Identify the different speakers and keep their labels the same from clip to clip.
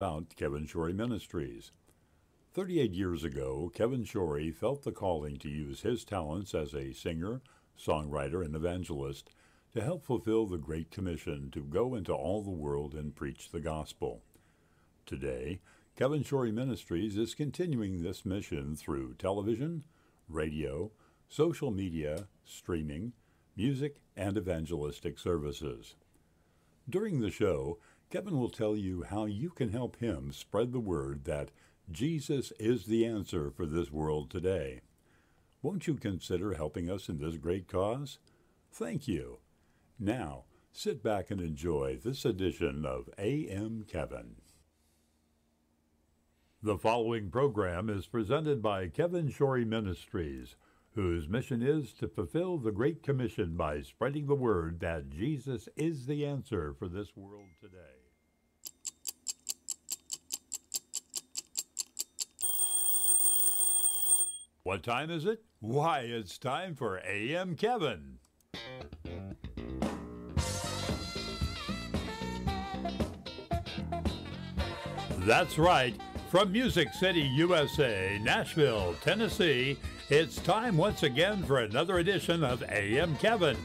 Speaker 1: about Kevin Shorey Ministries. 38 years ago, Kevin Shorey felt the calling to use his talents as a singer, songwriter, and evangelist to help fulfill the Great Commission to go into all the world and preach the gospel. Today, Kevin Shorey Ministries is continuing this mission through television, radio, social media, streaming, music, and evangelistic services. During the show, Kevin will tell you how you can help him spread the word that Jesus is the answer for this world today. Won't you consider helping us in this great cause? Thank you. Now, sit back and enjoy this edition of AM Kevin. The following program is presented by Kevin Shorey Ministries, whose mission is to fulfill the Great Commission by spreading the word that Jesus is the answer for this world today. What time is it? Why, it's time for AM Kevin. That's right. From Music City, USA, Nashville, Tennessee, it's time once again for another edition of AM Kevin.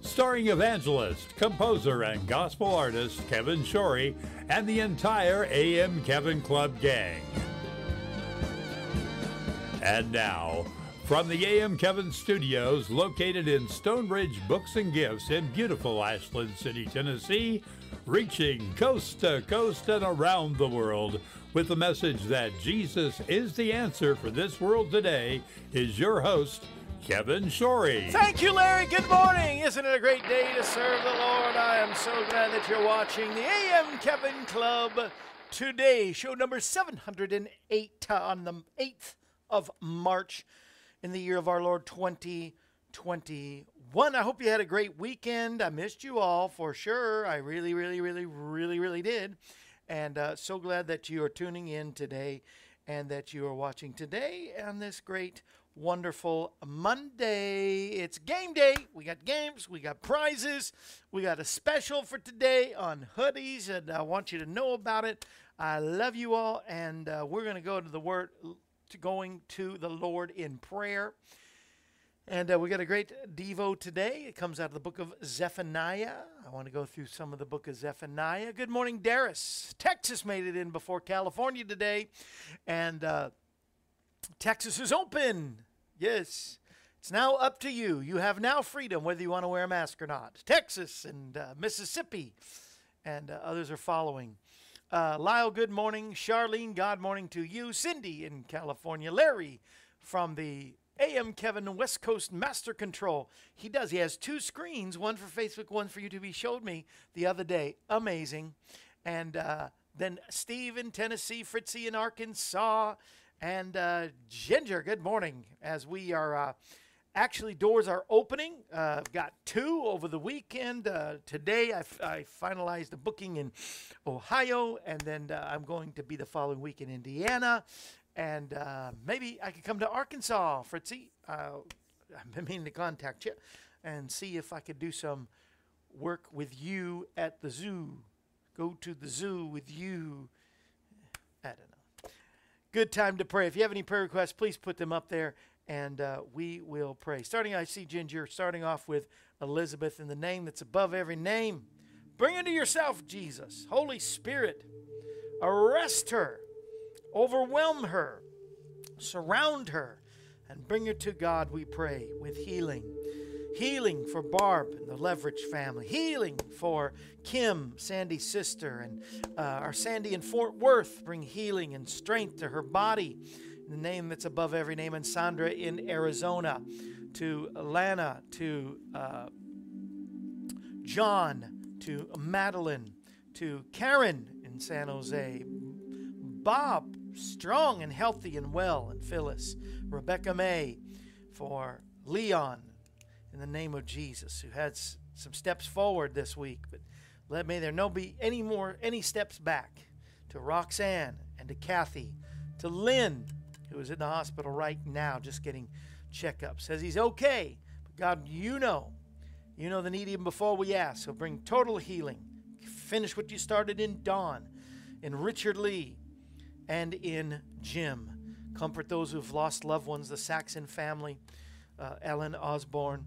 Speaker 1: Starring evangelist, composer, and gospel artist Kevin Shorey and the entire AM Kevin Club gang. And now, from the AM Kevin Studios, located in Stonebridge Books and Gifts in beautiful Ashland City, Tennessee, reaching coast to coast and around the world with the message that Jesus is the answer for this world today, is your host, Kevin Shorey.
Speaker 2: Thank you, Larry. Good morning. Isn't it a great day to serve the Lord? I am so glad that you're watching the AM Kevin Club today, show number 708 on the 8th of March in the year of our Lord 2021. I hope you had a great weekend. I missed you all for sure. I really, really, really, really, really did. And uh, so glad that you are tuning in today and that you are watching today on this great, wonderful Monday. It's game day. We got games, we got prizes, we got a special for today on hoodies, and I want you to know about it. I love you all, and uh, we're going to go to the word to going to the Lord in prayer. And uh, we got a great Devo today. It comes out of the book of Zephaniah. I want to go through some of the book of Zephaniah. Good morning, Darius. Texas made it in before California today. And uh, Texas is open. Yes. It's now up to you. You have now freedom whether you want to wear a mask or not. Texas and uh, Mississippi and uh, others are following. Uh, Lyle, good morning. Charlene, God morning to you. Cindy in California. Larry from the AM Kevin West Coast Master Control. He does. He has two screens, one for Facebook, one for YouTube. He showed me the other day. Amazing. And uh, then Steve in Tennessee, Fritzy in Arkansas, and uh, Ginger, good morning. As we are uh, actually, doors are opening. Uh, I've got two over the weekend. Uh, today, I, finalized a booking in Ohio, and then uh, I'm going to be the following week in Indiana. And uh, maybe I could come to Arkansas, Fritzy. Uh, I've been meaning to contact you and see if I could do some work with you at the zoo. Go to the zoo with you. I don't know. Good time to pray. If you have any prayer requests, please put them up there and uh, we will pray. Starting, I see Ginger starting off with Elizabeth in the name that's above every name. Bring her to yourself, Jesus. Holy Spirit, arrest her, overwhelm her, surround her, and bring her to God, we pray, with healing. Healing for Barb and the Leverage family. Healing for Kim, Sandy's sister, and uh, our Sandy in Fort Worth. Bring healing and strength to her body the name that's above every name, and Sandra in Arizona, to Lana, to uh, John, to Madeline, to Karen in San Jose, Bob, strong and healthy and well, and Phyllis, Rebecca May, for Leon, in the name of Jesus, who had s- some steps forward this week, but let may there no be any more any steps back. To Roxanne and to Kathy, to Lynn, who is in the hospital right now just getting checkup. Says he's okay. But God, you know. You know the need even before we ask. So bring total healing. Finish what you started in Don, in Richard Lee, and in Jim. Comfort those who've lost loved ones, the Saxon family, uh, Ellen Osborne,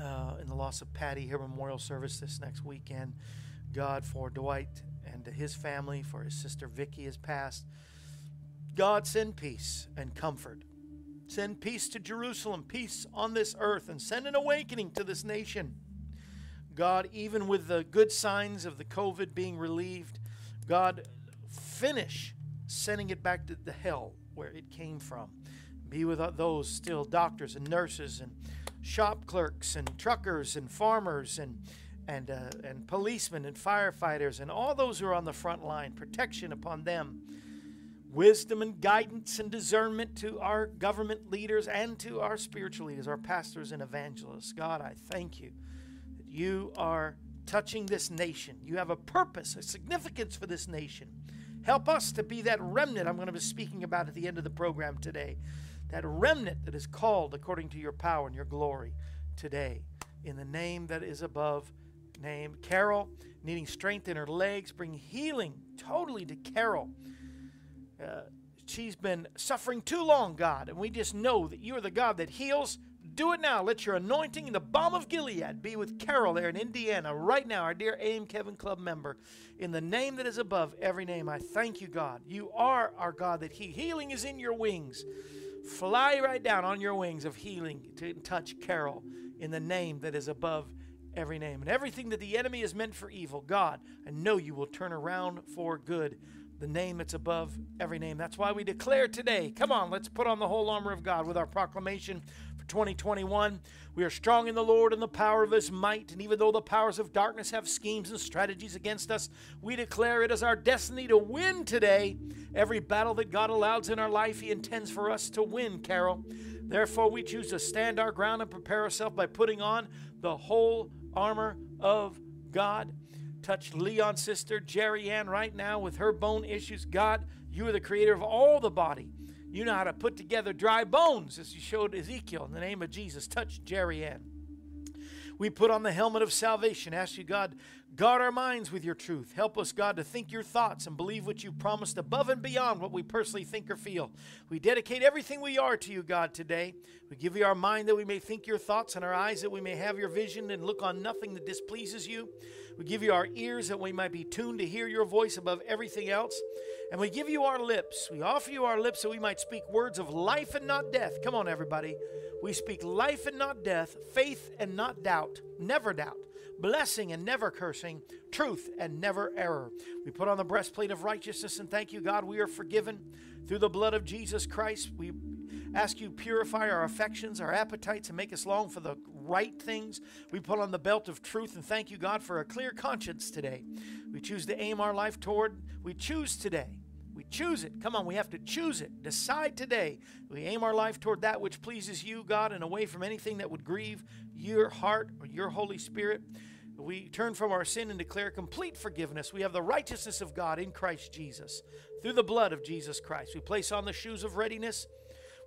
Speaker 2: uh, in the loss of Patty, her memorial service this next weekend. God, for Dwight and his family, for his sister Vicky has passed. God, send peace and comfort. Send peace to Jerusalem, peace on this earth, and send an awakening to this nation. God, even with the good signs of the COVID being relieved, God, finish sending it back to the hell where it came from. Be with those still doctors and nurses and shop clerks and truckers and farmers and and uh, and policemen and firefighters and all those who are on the front line. Protection upon them. Wisdom and guidance and discernment to our government leaders and to our spiritual leaders, our pastors and evangelists. God, I thank you that you are touching this nation. You have a purpose, a significance for this nation. Help us to be that remnant I'm going to be speaking about at the end of the program today. That remnant that is called according to your power and your glory today. In the name that is above name. Carol, needing strength in her legs, bring healing totally to Carol. Uh, she's been suffering too long, God, and we just know that you are the God that heals do it now. Let your anointing in the balm of Gilead be with Carol there in Indiana right now, our dear AM Kevin Club member. In the name that is above every name, I thank you, God. You are our God that he healing is in your wings. Fly right down on your wings of healing to touch Carol in the name that is above every name. And everything that the enemy is meant for evil, God, I know you will turn around for good the name that's above every name. That's why we declare today. Come on, let's put on the whole armor of God with our proclamation for 2021. We are strong in the Lord and the power of his might. And even though the powers of darkness have schemes and strategies against us, we declare it as our destiny to win today. Every battle that God allows in our life, he intends for us to win, Carol. Therefore, we choose to stand our ground and prepare ourselves by putting on the whole armor of God. Touch Leon's sister, Jerry Ann, right now with her bone issues. God, you are the creator of all the body. You know how to put together dry bones, as you showed Ezekiel. In the name of Jesus, touch Jerry Ann. We put on the helmet of salvation. Ask you, God, guard our minds with your truth. Help us, God, to think your thoughts and believe what you promised above and beyond what we personally think or feel. We dedicate everything we are to you, God, today. We give you our mind that we may think your thoughts and our eyes that we may have your vision and look on nothing that displeases you. We give you our ears that we might be tuned to hear your voice above everything else. And we give you our lips. We offer you our lips that we might speak words of life and not death. Come on, everybody. We speak life and not death, faith and not doubt, never doubt, blessing and never cursing, truth and never error. We put on the breastplate of righteousness and thank you, God, we are forgiven through the blood of Jesus Christ. We ask you purify our affections, our appetites, and make us long for the right things. We put on the belt of truth and thank you, God, for a clear conscience today. We choose to aim our life toward, we choose today. Choose it. Come on, we have to choose it. Decide today. We aim our life toward that which pleases you, God, and away from anything that would grieve your heart or your Holy Spirit. We turn from our sin and declare complete forgiveness. We have the righteousness of God in Christ Jesus through the blood of Jesus Christ. We place on the shoes of readiness.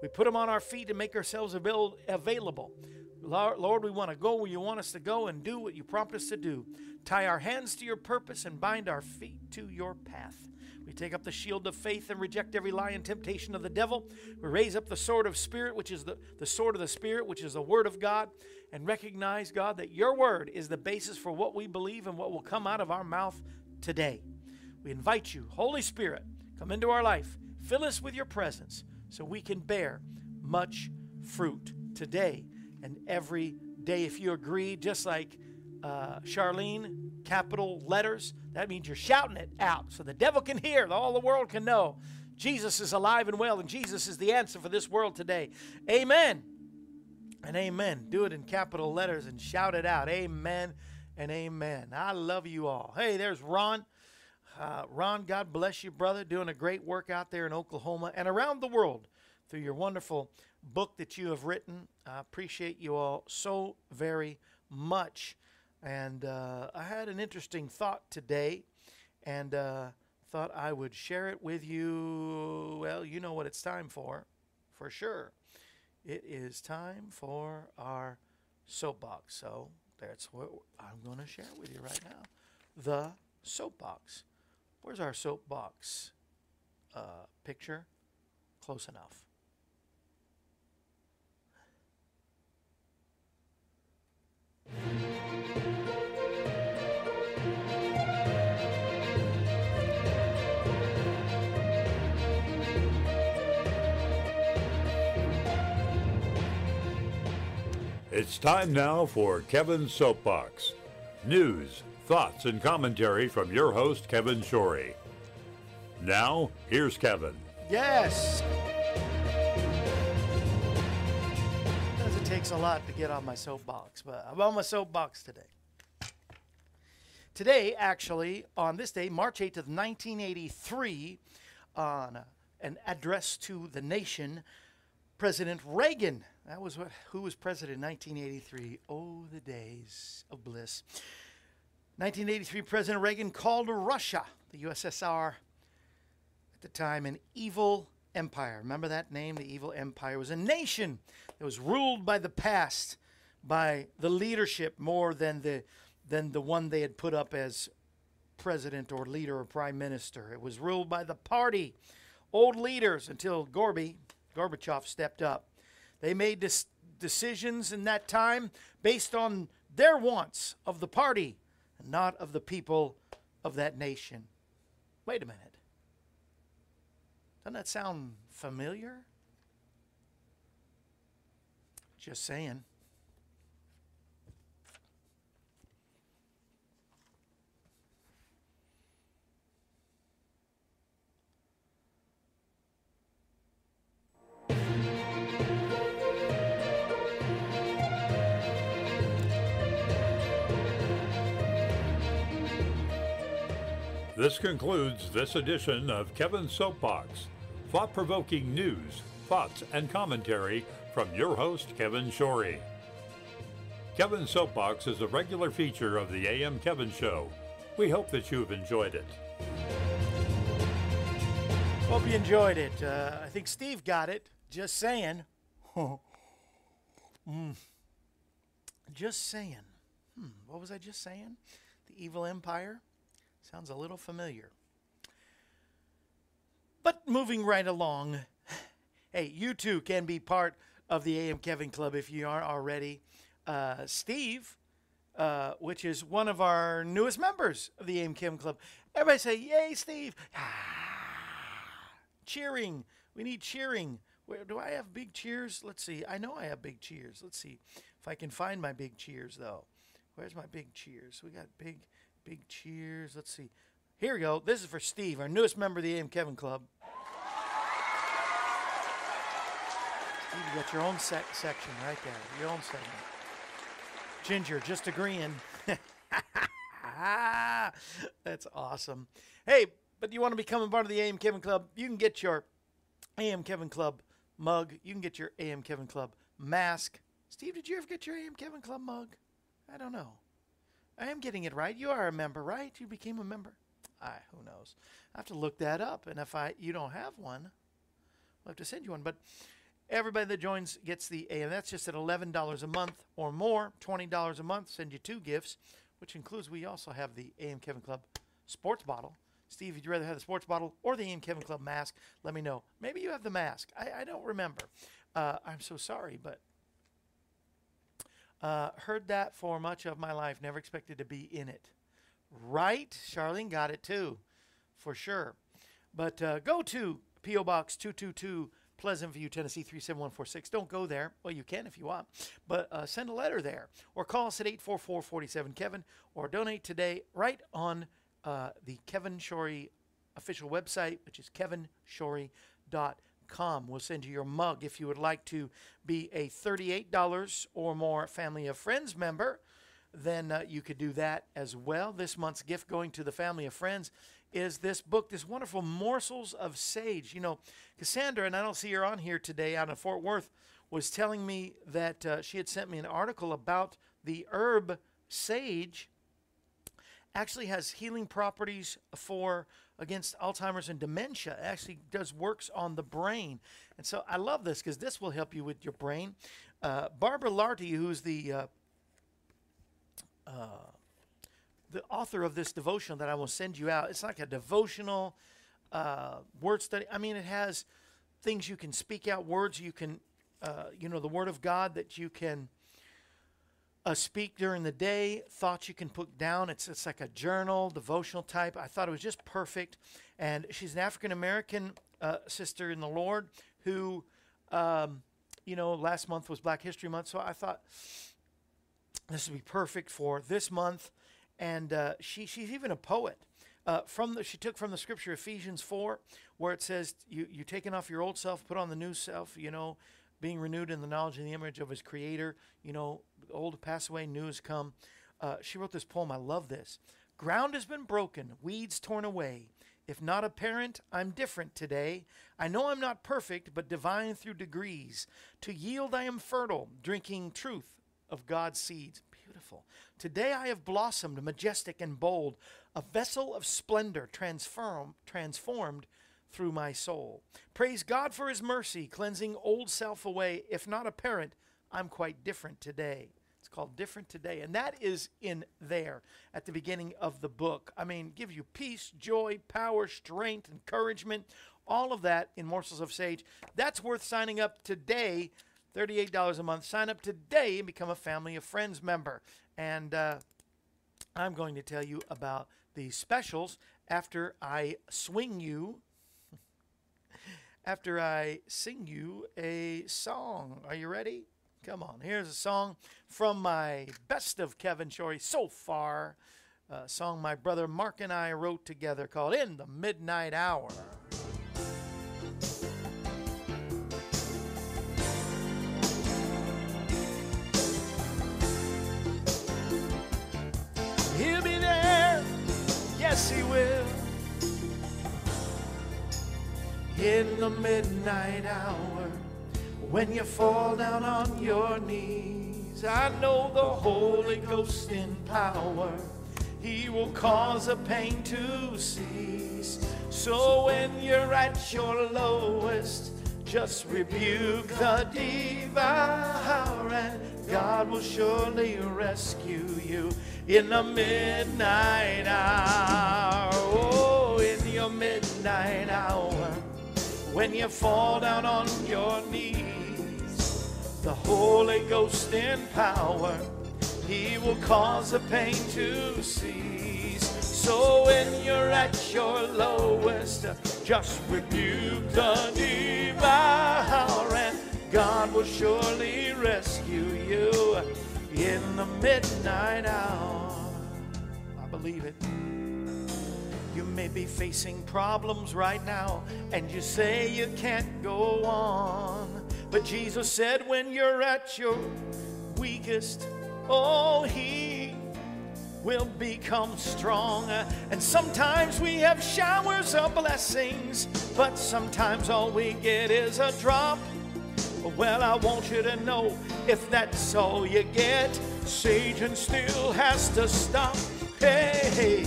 Speaker 2: We put them on our feet to make ourselves available. Lord, we want to go where you want us to go and do what you prompt us to do. Tie our hands to your purpose and bind our feet to your path. We take up the shield of faith and reject every lie and temptation of the devil. We raise up the sword of spirit, which is the, the sword of the spirit, which is the word of God, and recognize, God, that your word is the basis for what we believe and what will come out of our mouth today. We invite you, Holy Spirit, come into our life, fill us with your presence so we can bear much fruit today and every day. If you agree, just like uh, Charlene, capital letters, that means you're shouting it out so the devil can hear, all the world can know. Jesus is alive and well, and Jesus is the answer for this world today. Amen and amen. Do it in capital letters and shout it out. Amen and amen. I love you all. Hey, there's Ron. Uh, Ron, God bless you, brother, doing a great work out there in Oklahoma and around the world through your wonderful book that you have written. I appreciate you all so very much. And uh, I had an interesting thought today and uh, thought I would share it with you. Well, you know what it's time for, for sure. It is time for our soapbox. So that's what I'm going to share with you right now. The soapbox. Where's our soapbox uh, picture? Close enough.
Speaker 1: It's time now for Kevin's Soapbox. News, thoughts, and commentary from your host, Kevin Shorey. Now, here's Kevin.
Speaker 2: Yes. Takes a lot to get on my soapbox, but I'm on my soapbox today. Today, actually, on this day, March 8th of 1983, on an address to the nation, President Reagan, that was what, who was president in 1983. Oh, the days of bliss. 1983, President Reagan called Russia, the USSR, at the time, an evil empire. Remember that name? The evil empire was a nation that was ruled by the past, by the leadership more than the than the one they had put up as president or leader or prime minister. It was ruled by the party, old leaders until Gorby, Gorbachev stepped up. They made dis- decisions in that time based on their wants of the party and not of the people of that nation. Wait a minute. Doesn't that sound familiar? Just saying.
Speaker 1: This concludes this edition of Kevin's Soapbox. Thought provoking news, thoughts, and commentary from your host, Kevin Shorey. Kevin's Soapbox is a regular feature of the AM Kevin Show. We hope that you've enjoyed it.
Speaker 2: Hope you enjoyed it. Uh, I think Steve got it. Just saying. mm. Just saying. Hmm, what was I just saying? The evil empire? Sounds a little familiar. But moving right along, hey, you too can be part of the AM Kevin Club if you aren't already. Uh, Steve, uh, which is one of our newest members of the AM Kevin Club. Everybody say, Yay, Steve! cheering. We need cheering. Where do I have big cheers? Let's see. I know I have big cheers. Let's see if I can find my big cheers though. Where's my big cheers? We got big Big cheers. Let's see. Here we go. This is for Steve, our newest member of the AM Kevin Club. Steve, you got your own sec- section right there, your own segment. Ginger just agreeing. That's awesome. Hey, but you want to become a part of the AM Kevin Club? You can get your AM Kevin Club mug. You can get your AM Kevin Club mask. Steve, did you ever get your AM Kevin Club mug? I don't know. I am getting it right. You are a member, right? You became a member. I who knows? I have to look that up. And if I you don't have one, I'll have to send you one. But everybody that joins gets the A, and that's just at eleven dollars a month or more. Twenty dollars a month, send you two gifts, which includes we also have the AM Kevin Club sports bottle. Steve, would you rather have the sports bottle or the AM Kevin Club mask? Let me know. Maybe you have the mask. I, I don't remember. Uh, I'm so sorry, but uh, heard that for much of my life. Never expected to be in it. Right? Charlene got it too, for sure. But uh, go to P.O. Box 222, Pleasant View, Tennessee 37146. Don't go there. Well, you can if you want. But uh, send a letter there. Or call us at 844 47 Kevin. Or donate today right on uh, the Kevin Shorey official website, which is kevinshorey.com com. We'll send you your mug if you would like to be a $38 or more Family of Friends member. Then uh, you could do that as well. This month's gift going to the Family of Friends is this book, this wonderful Morsels of Sage. You know, Cassandra, and I don't see her on here today out of Fort Worth, was telling me that uh, she had sent me an article about the herb sage actually has healing properties for against Alzheimer's and dementia. It actually does works on the brain. And so I love this because this will help you with your brain. Uh, Barbara Larty, who's the uh, uh, the author of this devotional that I will send you out. It's like a devotional uh, word study. I mean, it has things you can speak out, words you can, uh, you know, the Word of God that you can uh, speak during the day, thoughts you can put down. It's, it's like a journal, devotional type. I thought it was just perfect. And she's an African American uh, sister in the Lord who, um, you know, last month was Black History Month. So I thought this would be perfect for this month. And uh, she, she's even a poet. Uh, from the, she took from the scripture Ephesians 4, where it says, you, you taking off your old self, put on the new self, you know, being renewed in the knowledge and the image of his creator. You know, old pass away, new has come. Uh, she wrote this poem. I love this. Ground has been broken, weeds torn away. If not apparent, I'm different today. I know I'm not perfect, but divine through degrees. To yield, I am fertile, drinking truth of God's seeds. Beautiful. Today I have blossomed, majestic and bold, a vessel of splendor, transform, transformed through my soul. Praise God for his mercy, cleansing old self away. If not apparent, I'm quite different today. It's called Different Today. And that is in there at the beginning of the book. I mean, give you peace, joy, power, strength, encouragement, all of that in Morsels of Sage. That's worth signing up today. $38 a month. Sign up today and become a Family of Friends member. And uh, I'm going to tell you about the specials after I swing you after I sing you a song. Are you ready? Come on. Here's a song from my best of Kevin Shorey so far. A song my brother Mark and I wrote together called In the Midnight Hour. Yes, he will in the midnight hour when you fall down on your knees. I know the Holy Ghost in power, He will cause a pain to cease. So when you're at your lowest, just rebuke the devourer, God will surely rescue you in the midnight hour. Oh, in your midnight hour when you fall down on your knees. The Holy Ghost in power, He will cause the pain to cease. So when you're at your lowest, just rebuke the devourer, God will surely rescue you in the midnight hour. I believe it. You may be facing problems right now, and you say you can't go on. But Jesus said, when you're at your weakest, oh, He will become strong. And sometimes we have showers of blessings, but sometimes all we get is a drop. Well, I want you to know if that's all you get, Satan still has to stop. Hey,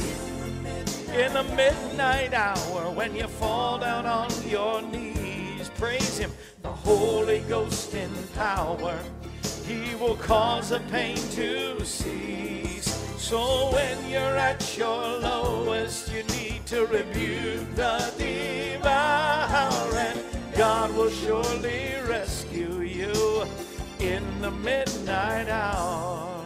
Speaker 2: in the midnight hour when you fall down on your knees. Praise Him, the Holy Ghost in power. He will cause the pain to cease. So when you're at your lowest, you need to rebuke the devourer, and God will surely in the midnight hour.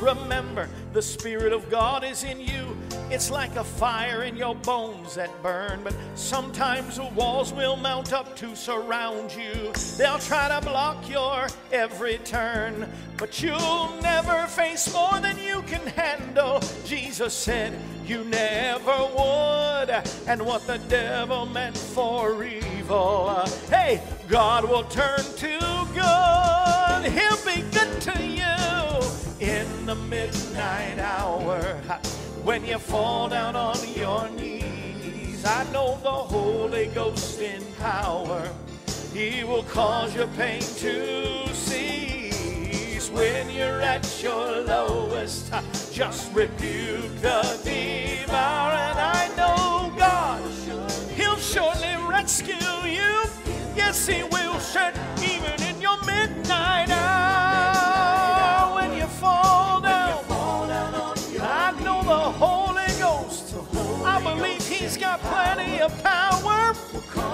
Speaker 2: Remember, the Spirit of God is in you. It's like a fire in your bones that burn, but sometimes the walls will mount up to surround you. They'll try to block your every turn, but you'll never face more than you can handle. Jesus said, You never would. And what the devil meant for evil, hey, God will turn to good. He'll be good to you in the midnight hour when you fall down on your knees. I know the Holy Ghost in power, He will cause your pain to cease. When you're at your lowest, just rebuke the devourer, and I know God, He'll surely rescue you. Yes, He will, sure, even in your midnight hour got plenty of power.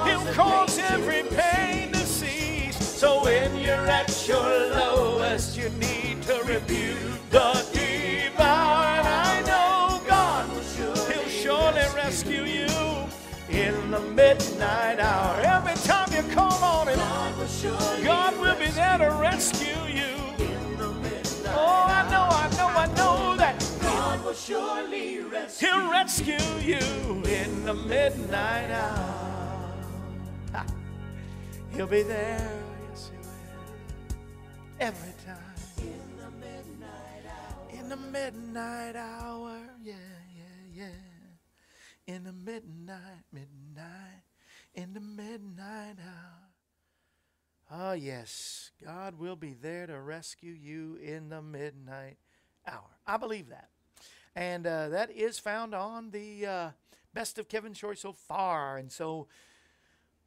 Speaker 2: He'll cause every pain to cease. So when you're at your lowest, you need to rebuke the divine. I know God, He'll surely rescue you in the midnight hour. Every time you call on Him, God will be there to rescue you. Oh, I know, I know, I know will surely rescue. He'll rescue you in the midnight hour. Ha. He'll be there, yes, he will. Every time. In the midnight hour. In the midnight hour. Yeah, yeah, yeah. In the midnight, midnight. In the midnight hour. Ah, yes, God will be there to rescue you in the midnight hour. I believe that. And uh, that is found on the uh, best of Kevin Shorey so far. And so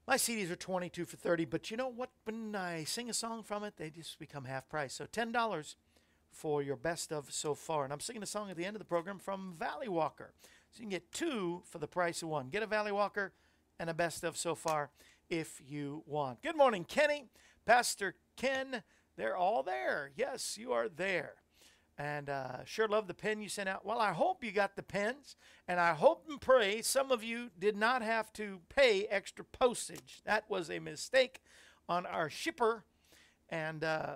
Speaker 2: my CDs are 22 for 30, but you know what? When I sing a song from it, they just become half price. So $10 for your best of so far. And I'm singing a song at the end of the program from Valley Walker. So you can get two for the price of one. Get a Valley Walker and a best of so far if you want. Good morning, Kenny, Pastor Ken. They're all there. Yes, you are there. And uh, sure love the pen you sent out. Well, I hope you got the pens, and I hope and pray some of you did not have to pay extra postage. That was a mistake on our shipper, and uh,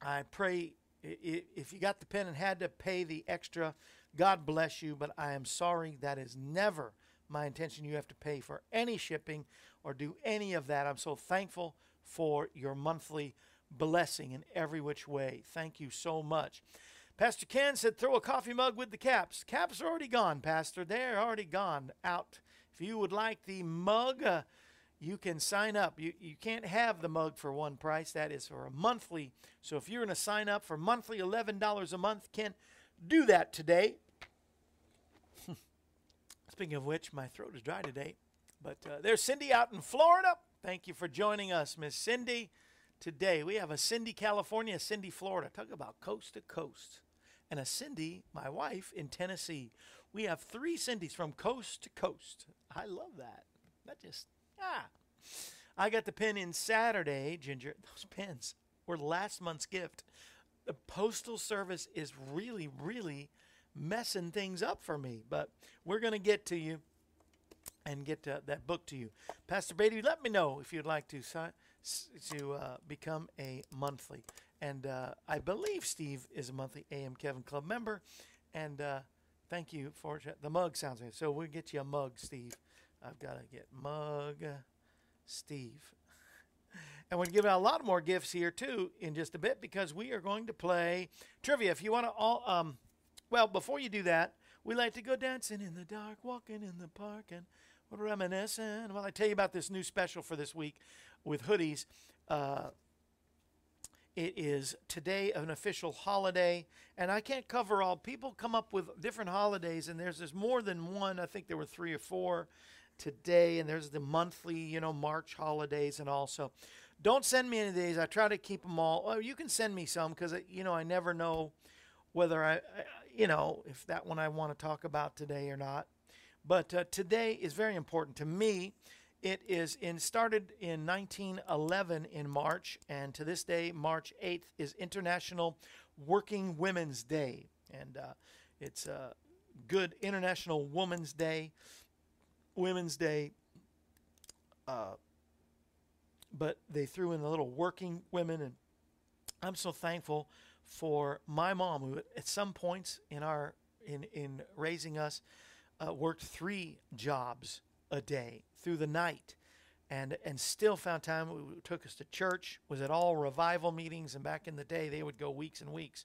Speaker 2: I pray if you got the pen and had to pay the extra, God bless you. But I am sorry that is never my intention. You have to pay for any shipping or do any of that. I'm so thankful for your monthly blessing in every which way. Thank you so much. Pastor Ken said, throw a coffee mug with the caps. Caps are already gone, Pastor. They're already gone out. If you would like the mug, uh, you can sign up. You, you can't have the mug for one price. That is for a monthly. So if you're going to sign up for monthly $11 a month, Ken, do that today. Speaking of which, my throat is dry today. But uh, there's Cindy out in Florida. Thank you for joining us, Miss Cindy. Today we have a Cindy, California, a Cindy, Florida. Talk about coast to coast. And a Cindy, my wife, in Tennessee. We have three Cindys from coast to coast. I love that. That just, ah. I got the pen in Saturday, Ginger. Those pens were last month's gift. The Postal Service is really, really messing things up for me, but we're going to get to you and get uh, that book to you. Pastor Beatty, let me know if you'd like to to uh, become a monthly. And uh, I believe Steve is a monthly AM Kevin Club member. And uh, thank you for the mug. Sounds good. So we'll get you a mug, Steve. I've got to get mug, Steve. And we're giving out a lot more gifts here too in just a bit because we are going to play trivia. If you want to all, um, well, before you do that, we like to go dancing in the dark, walking in the park, and reminiscing. Well, I tell you about this new special for this week with hoodies. Uh, it is today an official holiday, and I can't cover all. People come up with different holidays, and there's there's more than one. I think there were three or four today, and there's the monthly, you know, March holidays, and also. Don't send me any of these. I try to keep them all. Well, you can send me some because you know I never know whether I, you know, if that one I want to talk about today or not. But uh, today is very important to me. It is in started in 1911 in March, and to this day, March 8th is International Working Women's Day, and uh, it's a good International Women's Day, Women's Day. Uh, but they threw in the little working women, and I'm so thankful for my mom, who at some points in our in in raising us uh, worked three jobs a day through the night and and still found time. It took us to church was at all revival meetings and back in the day they would go weeks and weeks.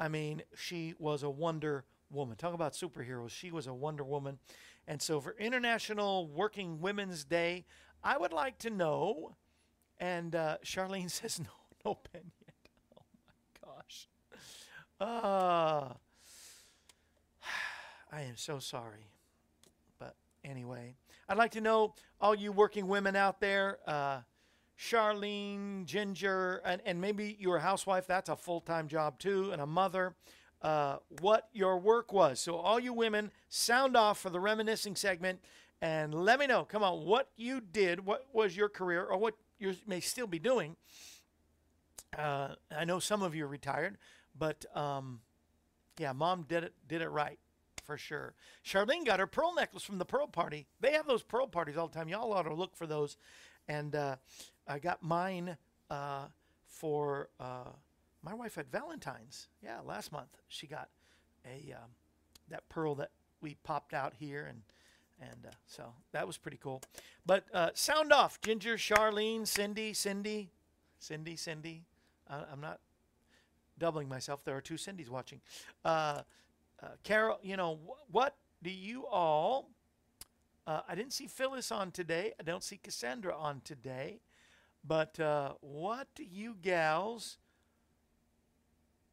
Speaker 2: I mean she was a wonder woman. Talk about superheroes. She was a wonder woman. And so for international working women's day i would like to know and uh, charlene says no no pen yet. Oh my gosh. Uh, I am so sorry. But anyway, I'd like to know all you working women out there, uh, Charlene, Ginger, and, and maybe you're a housewife. That's a full time job too, and a mother. uh, what your work was. So, all you women, sound off for the reminiscing segment and let me know. Come on, what you did, what was your career, or what you may still be doing. Uh, I know some of you are retired, but um, yeah, mom did it did it right for sure. Charlene got her pearl necklace from the pearl party. They have those pearl parties all the time. Y'all ought to look for those. And uh, I got mine uh, for uh, my wife at Valentine's. Yeah, last month she got a um, that pearl that we popped out here and and uh, so that was pretty cool. But uh, sound off, Ginger, Charlene, Cindy, Cindy, Cindy, Cindy. I'm not doubling myself. There are two Cindy's watching. Uh, uh, Carol, you know, wh- what do you all? Uh, I didn't see Phyllis on today. I don't see Cassandra on today. But what do you gals?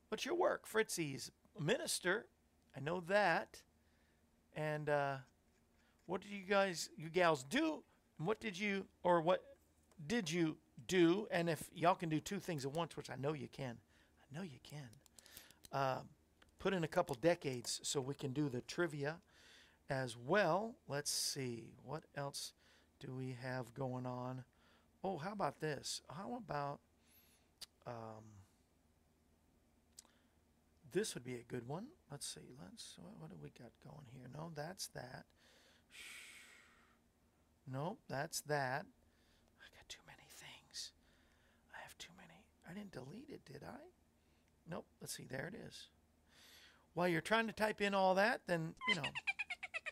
Speaker 2: What's your work? Fritzy's a minister. I know that. And what did you guys, you gals, do? And what did you, or what did you do? And if y'all can do two things at once, which I know you can, I know you can. Uh, put in a couple decades so we can do the trivia as well. Let's see, what else do we have going on? Oh, how about this? How about um, this would be a good one. Let's see. Let's what, what do we got going here? No, that's that. Nope, that's that. I got too many things. I have too many. I didn't delete it, did I? Nope. Let's see. There it is. While you're trying to type in all that, then, you know.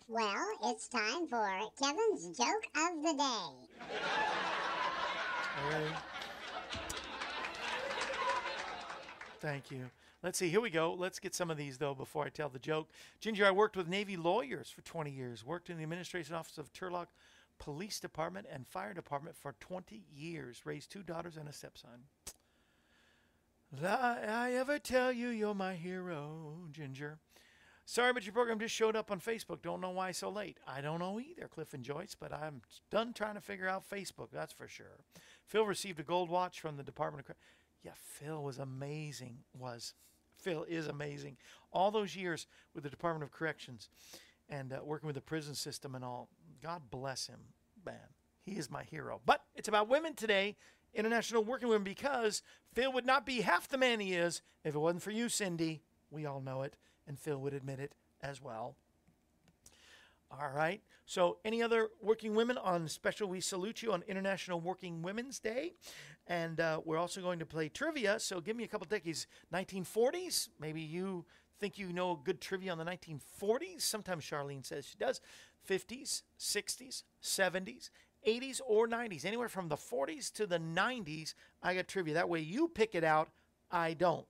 Speaker 3: Well, it's time for Kevin's joke of the day.
Speaker 2: Thank you. Let's see. Here we go. Let's get some of these, though, before I tell the joke. Ginger, I worked with Navy lawyers for 20 years, worked in the administration office of Turlock police department and fire department for 20 years, raised two daughters and a stepson. I ever tell you you're my hero, Ginger? Sorry, but your program just showed up on Facebook. Don't know why so late. I don't know either, Cliff and Joyce, but I'm done trying to figure out Facebook, that's for sure. Phil received a gold watch from the Department of Yeah, Phil was amazing. Was. Phil is amazing. All those years with the Department of Corrections and uh, working with the prison system and all. God bless him, man. He is my hero. But it's about women today, International Working Women, because Phil would not be half the man he is if it wasn't for you, Cindy. We all know it, and Phil would admit it as well. All right. So, any other working women on special? We salute you on International Working Women's Day, and uh, we're also going to play trivia. So, give me a couple decades. 1940s. Maybe you think you know a good trivia on the 1940s. Sometimes Charlene says she does. 50s, 60s, 70s, 80s, or 90s. Anywhere from the 40s to the 90s, I got trivia. That way you pick it out, I don't.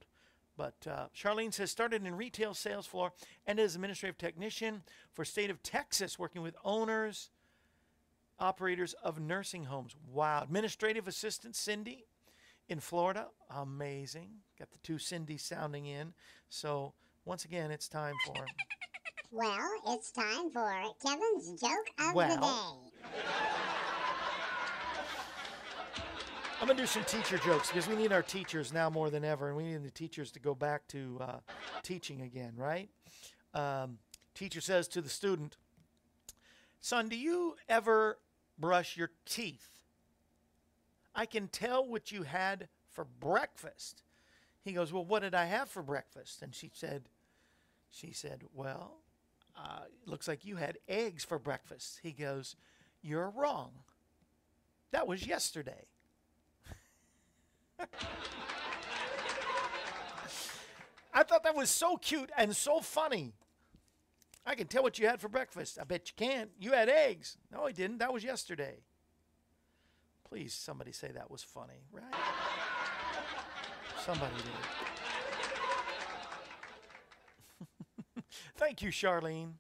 Speaker 2: But uh, Charlene says started in retail sales floor and as administrative technician for state of Texas, working with owners, operators of nursing homes. Wow. Administrative assistant Cindy in Florida. Amazing. Got the two Cindy sounding in. So once again, it's time for.
Speaker 3: Well, it's time for Kevin's joke of
Speaker 2: Well.
Speaker 3: the day.
Speaker 2: I'm gonna do some teacher jokes because we need our teachers now more than ever, and we need the teachers to go back to uh, teaching again, right? Um, teacher says to the student, "Son, do you ever brush your teeth? I can tell what you had for breakfast." He goes, "Well, what did I have for breakfast?" And she said, "She said, well, uh, looks like you had eggs for breakfast." He goes, "You're wrong. That was yesterday." I thought that was so cute and so funny. I can tell what you had for breakfast. I bet you can't. You had eggs. No, I didn't. That was yesterday. Please, somebody say that was funny, right? Somebody did. Thank you, Charlene.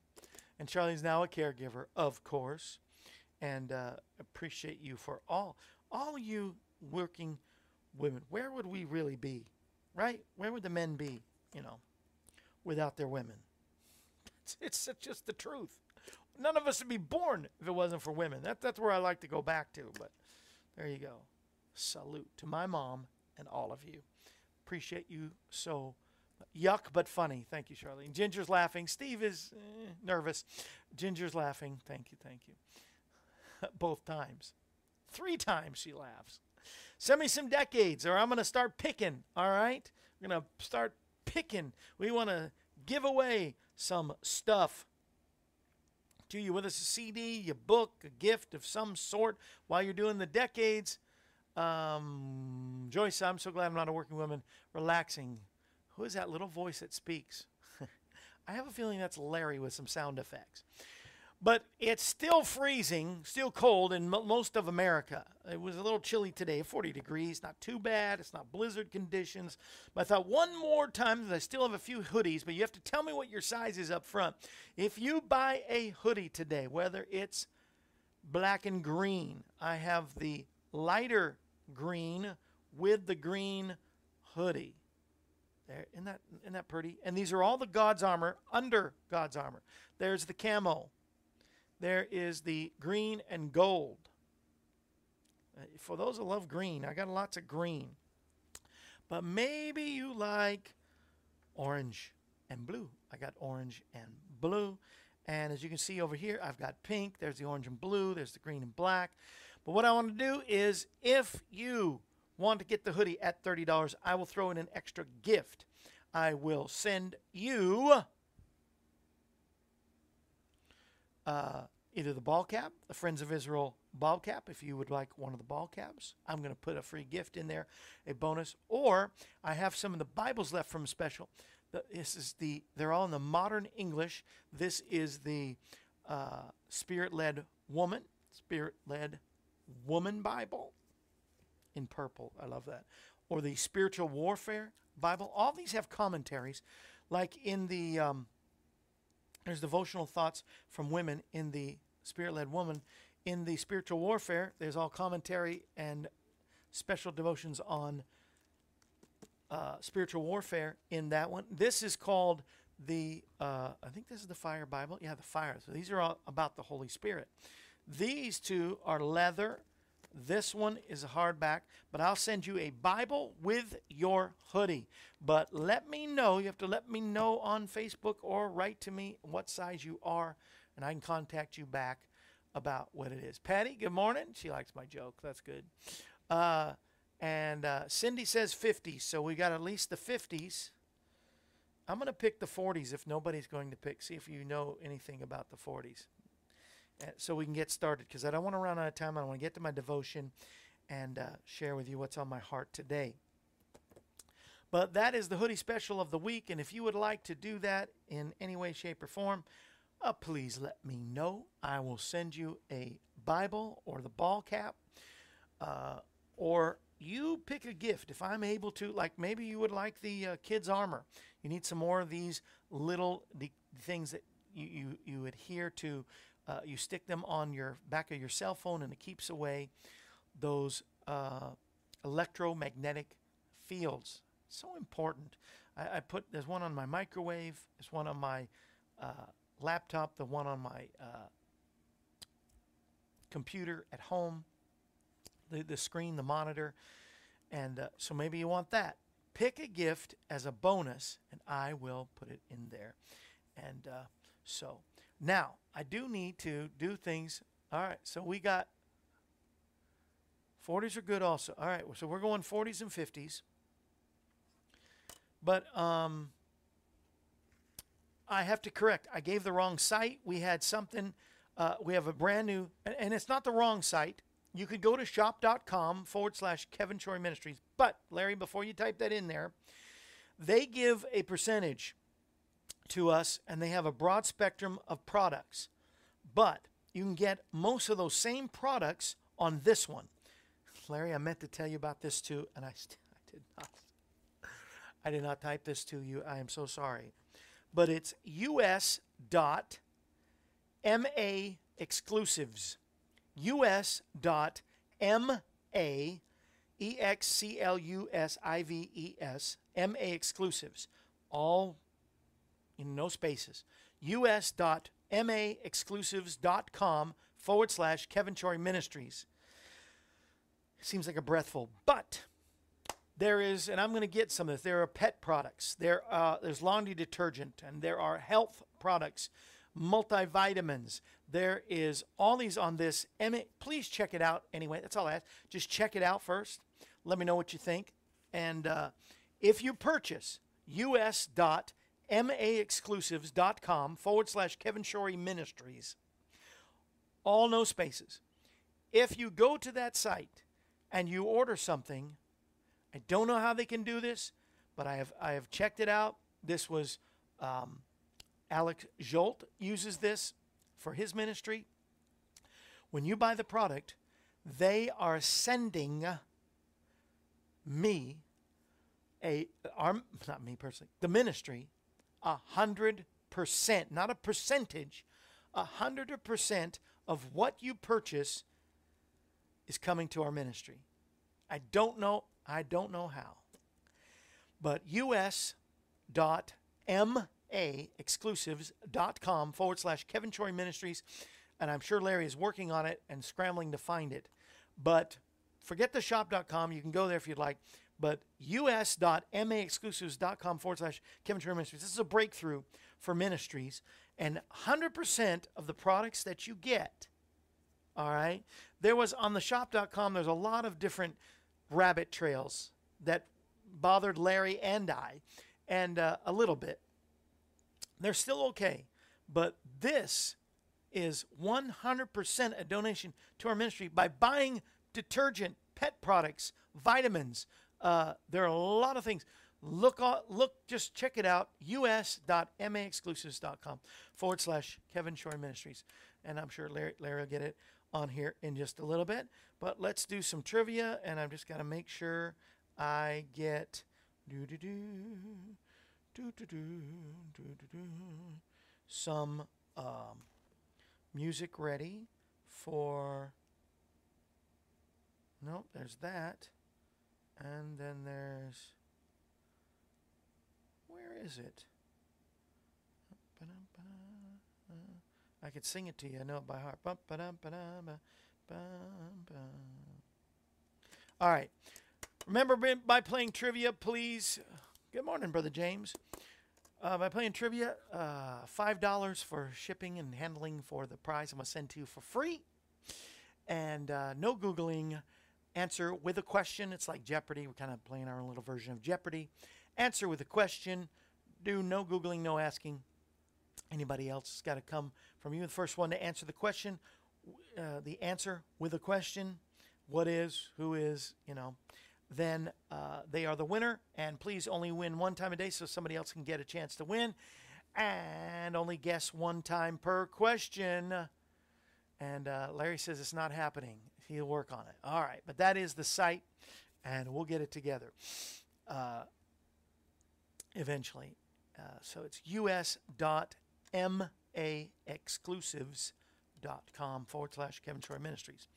Speaker 2: And Charlene's now a caregiver, of course. And uh, appreciate you for all, all you working women. Where would we really be, right? Where would the men be, you know, without their women? It's, it's, just the truth. None of us would be born if it wasn't for women. That, that's where I like to go back to. But there you go. Salute to my mom and all of you. Appreciate you so Yuck, but funny. Thank you, Charlene. Ginger's laughing. Steve is eh, nervous. Ginger's laughing. Thank you, thank you. Both times. Three times she laughs. Send me some decades, or I'm going to start picking, all right? We're going to start picking. We want to give away some stuff to you, whether it's a CD, a book, a gift of some sort while you're doing the decades. Um, Joyce, I'm so glad I'm not a working woman. Relaxing. Who is that little voice that speaks? I have a feeling that's Larry with some sound effects. But it's still freezing, still cold in m- most of America. It was a little chilly today, 40 degrees, not too bad. It's not blizzard conditions. But I thought one more time that I still have a few hoodies, but you have to tell me what your size is up front. If you buy a hoodie today, whether it's black and green, I have the lighter green with the green hoodie. There, isn't that, isn't that pretty? And these are all the God's armor under God's armor. There's the camo. There is the green and gold. Uh, For those that love green, I got lots of green. But maybe you like orange and blue. I got orange and blue. And as you can see over here, I've got pink. There's the orange and blue. There's the green and black. But what I want to do is if you want to get the hoodie at $30, I will throw in an extra gift. I will send you uh, either the ball cap, the Friends of Israel ball cap, if you would like one of the ball caps. I'm going to put a free gift in there, a bonus. Or I have some of the Bibles left from special. This is the they're all in the modern English. This is the uh, Spirit-led woman, Spirit-led woman Bible in purple. I love that. Or the Spiritual Warfare Bible. All these have commentaries, like in the um, there's devotional thoughts from women in the Spirit-led woman. In the Spiritual Warfare, there's all commentary and special devotions on uh, spiritual warfare in that one. This is called the, uh, I think this is the Fire Bible. Yeah, the Fire. So these are all about the Holy Spirit. These two are leather. This one is a hardback, but I'll send you a Bible with your hoodie. But let me know, you have to let me know on Facebook or write to me what size you are, and I can contact you back about what it is. Patty, good morning. She likes my joke. That's good. Uh, and uh, Cindy says 50s, so we got at least the 50s. I'm going to pick the 40s if nobody's going to pick. See if you know anything about the 40s. Uh, so we can get started because I don't want to run out of time. I want to get to my devotion and uh, share with you what's on my heart today. But that is the hoodie special of the week. And if you would like to do that in any way, shape, or form, uh, please let me know. I will send you a Bible or the ball cap, uh, or you pick a gift. If I'm able to, like maybe you would like the uh, kids' armor. You need some more of these little the things that you, you, you adhere to. Uh, you stick them on your back of your cell phone and it keeps away those uh, electromagnetic fields. So important. I, I, put there's one on my microwave. There's one on my uh, laptop. The one on my uh, computer at home. The the screen, the monitor, and uh, so maybe you want that. Pick a gift as a bonus, and I will put it in there. And uh, so now I do need to do things. All right, so we got 40s are good also. All right, so we're going 40s and 50s. But um, I have to correct. I gave the wrong site. We had something. Uh, we have a brand new, and, it's not the wrong site. You could go to shop.com forward slash Kevin Shorey Ministries. But, Larry, before you type that in there, they give a percentage to us and they have a broad spectrum of products. But you can get most of those same products on this one. Larry, I meant to tell you about this too, and I, I did not. I did not type this to you. I am so sorry. But it's us dot ma exclusives. us dot ma e x c l u s i v e s ma exclusives. All in no spaces. us.maexclusives.com forward slash Kevin Shorey Ministries. Seems like a breathful, but There is, and I'm going to get some of this. There are pet products. There, uh, there's laundry detergent, and there are health products, multivitamins. There is all these on this. Emma, please check it out. Anyway, that's all I ask. Just check it out first. Let me know what you think. And uh, if you purchase us.maexclusives.com forward slash Kevin Shorey Ministries, all no spaces. If you go to that site and you order something, I don't know how they can do this, but I have I have checked it out. This was um, Alex Jolt uses this for his ministry. When you buy the product, they are sending me a our, not me personally the ministry a hundred percent not a percentage a hundred percent of what you purchase is coming to our ministry. I don't know i don't know how. But us.maexclusives.com forward slash kevin shorey ministries and i'm sure larry is working on it and scrambling to find it. But forget the shop.com you can go there if you'd like but us.maexclusives.com forward slash Kevin Turner Ministries. This is a breakthrough for ministries. And 100% of the products that you get, all right, there was on the shop.com, there's a lot of different rabbit trails that bothered Larry and I, and uh, a little bit. They're still okay. But this is 100% a donation to our ministry by buying detergent, pet products, vitamins, uh, there are a lot of things. Look, look, just check it out. us.maexclusives.com forward slash Kevin Shorey Ministries. And I'm sure Larry, Larry will get it on here in just a little bit. But let's do some trivia, and I've just got to make sure I get do do do do do do do do some um, music ready for. Nope, there's that. And then there's. Where is it? I could sing it to you. I know it by heart. All right. Remember by playing trivia, please. Good morning, Brother James. Uh, by playing trivia, uh, $5 for shipping and handling for the prize I'm going to send to you for free. And uh, no Googling Answer with a question. It's like Jeopardy. We're kind of playing our own little version of Jeopardy. Answer with a question. Do no Googling, no asking. Anybody else has got to come from you. The first one to answer the question, uh, the answer with a question. What is, who is, you know. Then uh, they are the winner. And please only win one time a day so somebody else can get a chance to win. And only guess one time per question. And uh, Larry says it's not happening. He'll work on it. All right, but that is the site, and we'll get it together uh, eventually. Uh, so it's us.maexclusives.com forward slash Kevin Shorey Ministries.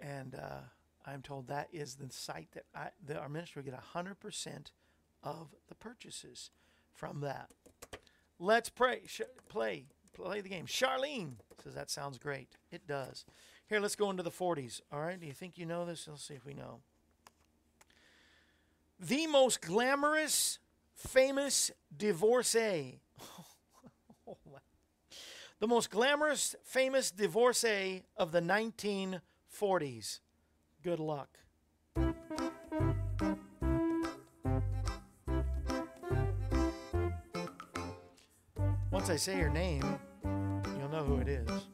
Speaker 2: And uh, I'm told that is the site that, I, that our ministry will get 100% of the purchases from that. Let's pray, sh- play, play the game. Charlene says that sounds great. It does. Here, let's go into the 40s. All right. Do you think you know this? Let's see if we know. The most glamorous, famous divorcee. the most glamorous, famous divorcee of the 1940s. Good luck. Once I say her name, you'll know who it is.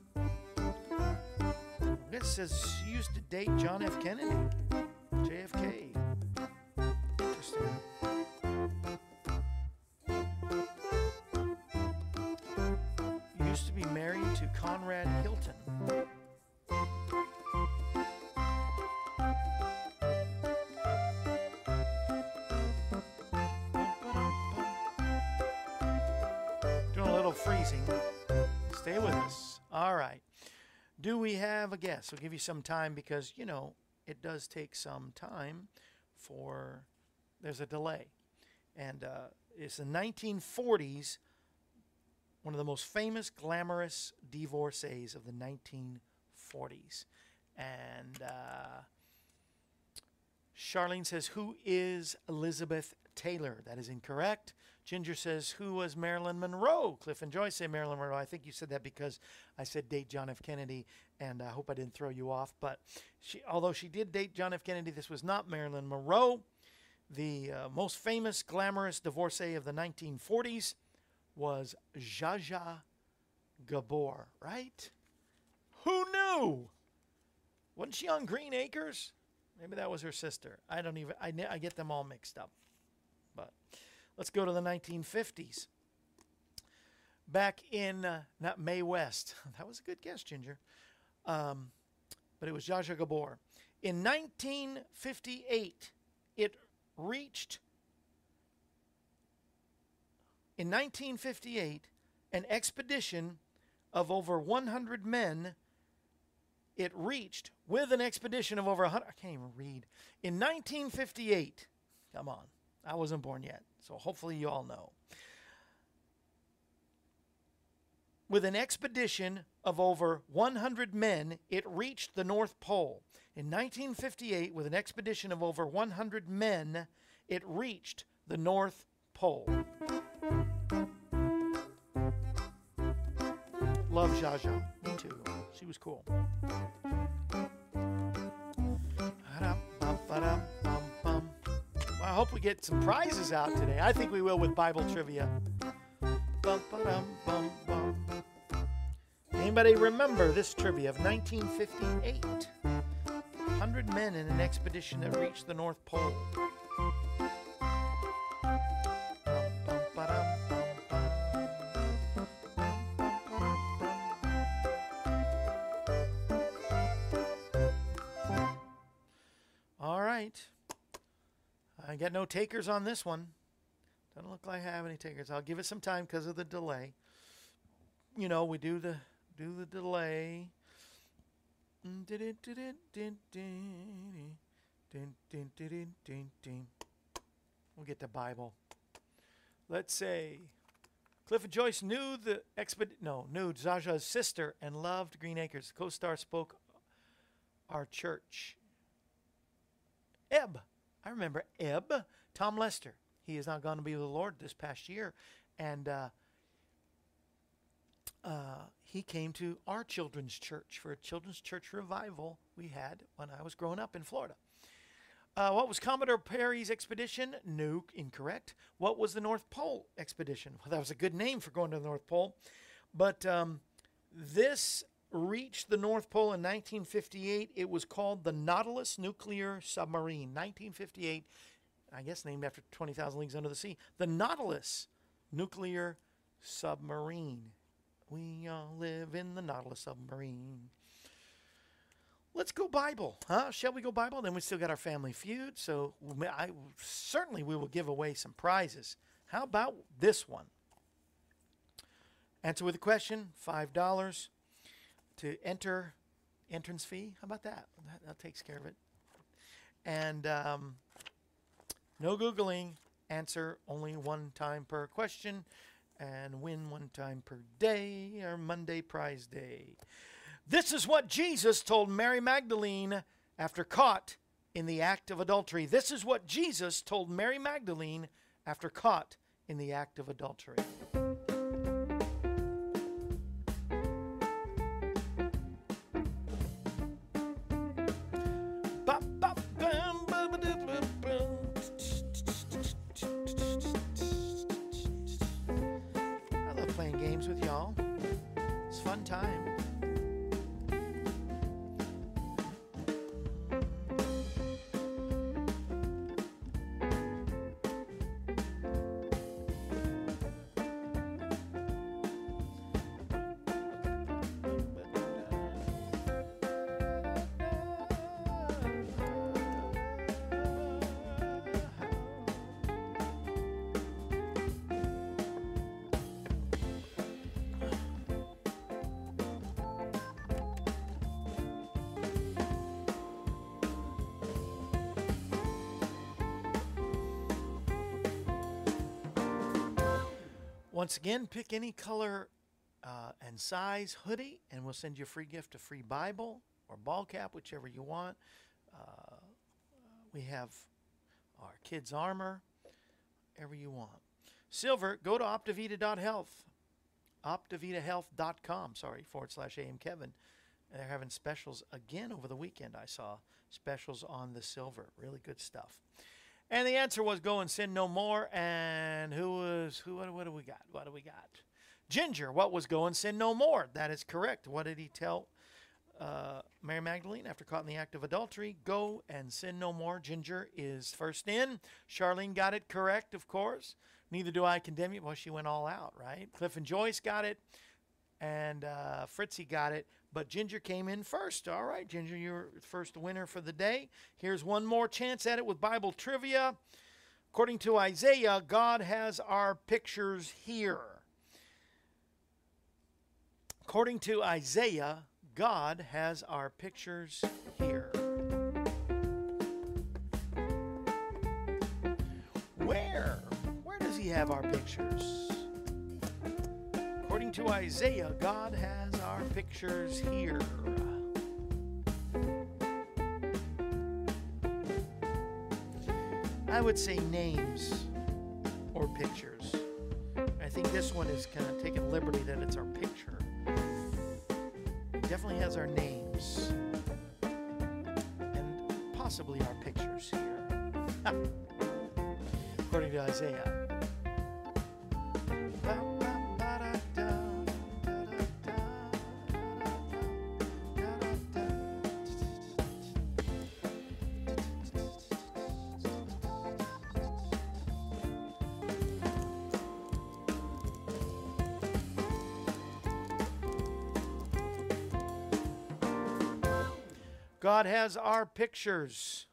Speaker 2: Says she used to date John F. Kennedy, have a guest? We'll give you some time because, you know, it does take some time for, there's a delay. And uh, it's the 1940s, one of the most famous, glamorous divorcees of the 1940s. And uh, Charlene says, Who is Elizabeth Taylor? That is incorrect. Ginger says, Who was Marilyn Monroe? Cliff and Joyce say Marilyn Monroe. I think you said that because I said date John F. Kennedy, and I hope I didn't throw you off. But she, although she did date John F. Kennedy, this was not Marilyn Monroe. The uh, most famous, glamorous divorcee of the 1940s was Zsa Gabor, right? Who knew? Wasn't she on Green Acres? Maybe that was her sister. I don't even, I, I get them all mixed up. But let's go to the 1950s. Back in, uh, not Mae West. That was a good guess, Ginger. Um, but it was Zsa Gabor. In 1958, it reached, in 1958, an expedition of over 100 men it reached with an expedition of over 100 I can't even read in 1958 come on I wasn't born yet so hopefully you all know with an expedition of over 100 men it reached the North Pole in 1958 with an expedition of over 100 men it reached the North Pole Love Zsa Zsa. Me too. She was cool. Hope we get some prizes out today. I think we will with Bible trivia. Anybody remember this trivia of 1958? 100 men in an expedition that reached the North Pole. Got no takers on this one. Doesn't look like I have any takers. I'll give it some time because of the delay. You know, we do the do the delay. We'll get the Bible. Let's say Cliff and Joyce knew the exped no knew Zsa Zsa's sister and loved Green Acres. Co-star spoke our church. Eb. I remember Eb, Tom Lester. He is not going to be with the Lord this past year. And uh, uh, he came to our children's church for a children's church revival we had when I was growing up in Florida. Uh, what was Commodore Perry's expedition? No, incorrect. What was the North Pole expedition? Well, that was a good name for going to the North Pole. But um, this reached the North Pole in 1958. It was called the Nautilus Nuclear Submarine. 1958, I guess named after 20,000 Leagues Under the Sea. The Nautilus Nuclear Submarine. We all live in the Nautilus Submarine. Let's go Bible, huh? Shall we go Bible? Then we still got our family feud, so I certainly we will give away some prizes. How about this one? Answer with a question, five dollars to enter entrance fee. How about that? That, that takes care of it. And um, no Googling. Answer only one time per question and win one time per day or Monday prize day. This is what Jesus told Mary Magdalene after caught in the act of adultery. This is what Jesus told Mary Magdalene after caught in the act of adultery. Again, pick any color uh, and size hoodie, and we'll send you a free gift, a free Bible or ball cap, whichever you want. Uh, we have our kids' armor, whatever you want. Silver, go to optavita.health, optavitahealth.com, sorry, forward slash AM Kevin. They're having specials again over the weekend. I saw specials on the silver. Really good stuff. And the answer was go and sin no more. And who was, who, what, what do we got? What do we got? Ginger, what was go and sin no more? That is correct. What did he tell uh, Mary Magdalene after caught in the act of adultery? Go and sin no more. Ginger is first in. Charlene got it correct, of course. Neither do I condemn you. Well, she went all out, right? Cliff and Joyce got it. And uh, Fritzy got it. But Ginger came in first. All right, Ginger, you're first winner for the day. Here's one more chance at it with Bible trivia. According to Isaiah, God has our pictures here. According to Isaiah, God has our pictures here. Where? Where does he have our pictures? According to Isaiah, God has our pictures here. I would say names or pictures. I think this one is kind of taking liberty that it's our picture. It definitely has our names and possibly our pictures here. According to Isaiah. God has our pictures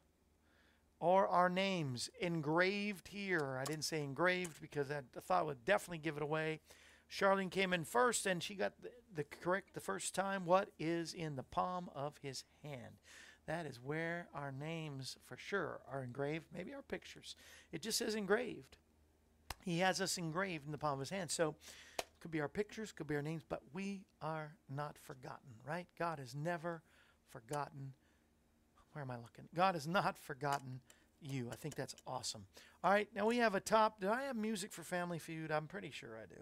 Speaker 2: or our names engraved here. I didn't say engraved because I thought would definitely give it away. Charlene came in first and she got the, the correct the first time. What is in the palm of his hand? That is where our names for sure are engraved, maybe our pictures. It just says engraved. He has us engraved in the palm of his hand. So could be our pictures, could be our names, but we are not forgotten, right? God has never forgotten. Where am I looking? God has not forgotten you. I think that's awesome. All right, now we have a top. Do I have music for Family Feud? I'm pretty sure I do.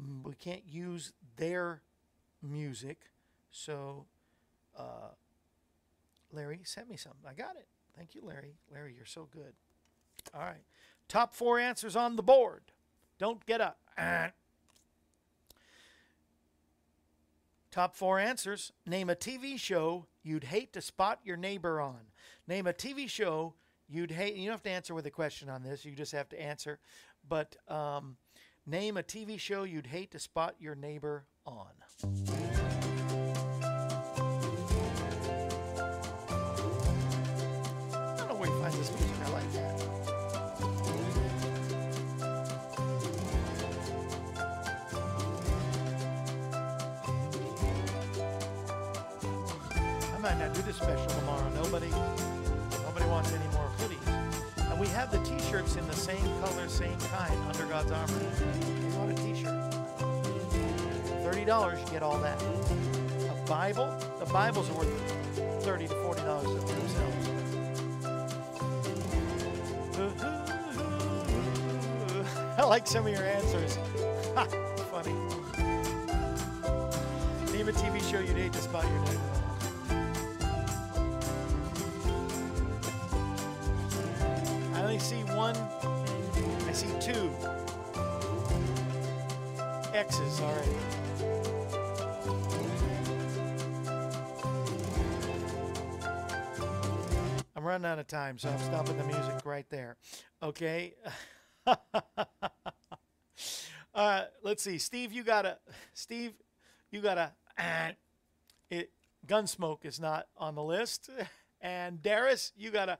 Speaker 2: Mm, We can't use their music, so uh, Larry sent me something. I got it. Thank you, Larry. Larry, you're so good. All right, top four answers on the board. Don't get up. Top four answers. Name a TV show you'd hate to spot your neighbor on. Name a TV show you'd hate. You don't have to answer with a question on this. You just have to answer. But um, name a TV show you'd hate to spot your neighbor on. Not do this special tomorrow. Nobody, nobody wants any more hoodies. And we have the T-shirts in the same color, same kind, under God's armor. You want a T-shirt? Thirty dollars, you get all that. A Bible? The Bibles are worth thirty to forty dollars themselves. I like some of your answers. Ha, Funny. Name a TV show you'd hate to spot your neighbor. One. I see two. X's, all right. I'm running out of time, so I'm stopping the music right there. Okay. uh, let's see. Steve, you got a. Steve, you got a. it, Gunsmoke is not on the list. And Darius, you got a uh,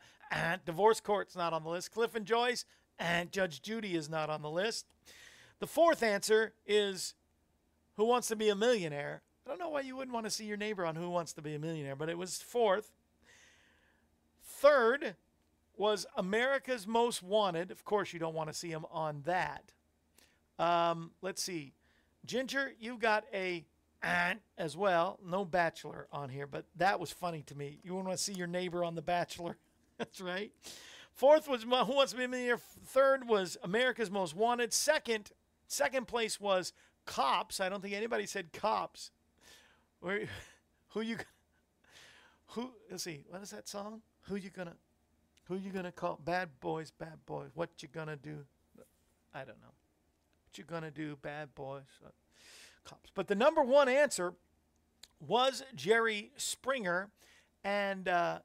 Speaker 2: divorce court's not on the list. Cliff and Joyce, and Judge Judy is not on the list. The fourth answer is Who Wants to Be a Millionaire? I don't know why you wouldn't want to see your neighbor on Who Wants to Be a Millionaire, but it was fourth. Third was America's Most Wanted. Of course, you don't want to see him on that. Um, let's see. Ginger, you got a aunt as well. No Bachelor on here, but that was funny to me. You want to see your neighbor on The Bachelor? That's right. Fourth was Who Wants to Be a Millionaire. Third was America's Most Wanted. Second, second place was Cops. I don't think anybody said Cops. Where, who you? Who? Let's see. What is that song? Who you gonna? Who you gonna call? Bad boys, bad boys. What you gonna do? I don't know. What you gonna do, bad boys? Uh, cops. But the number one answer was Jerry Springer, and uh,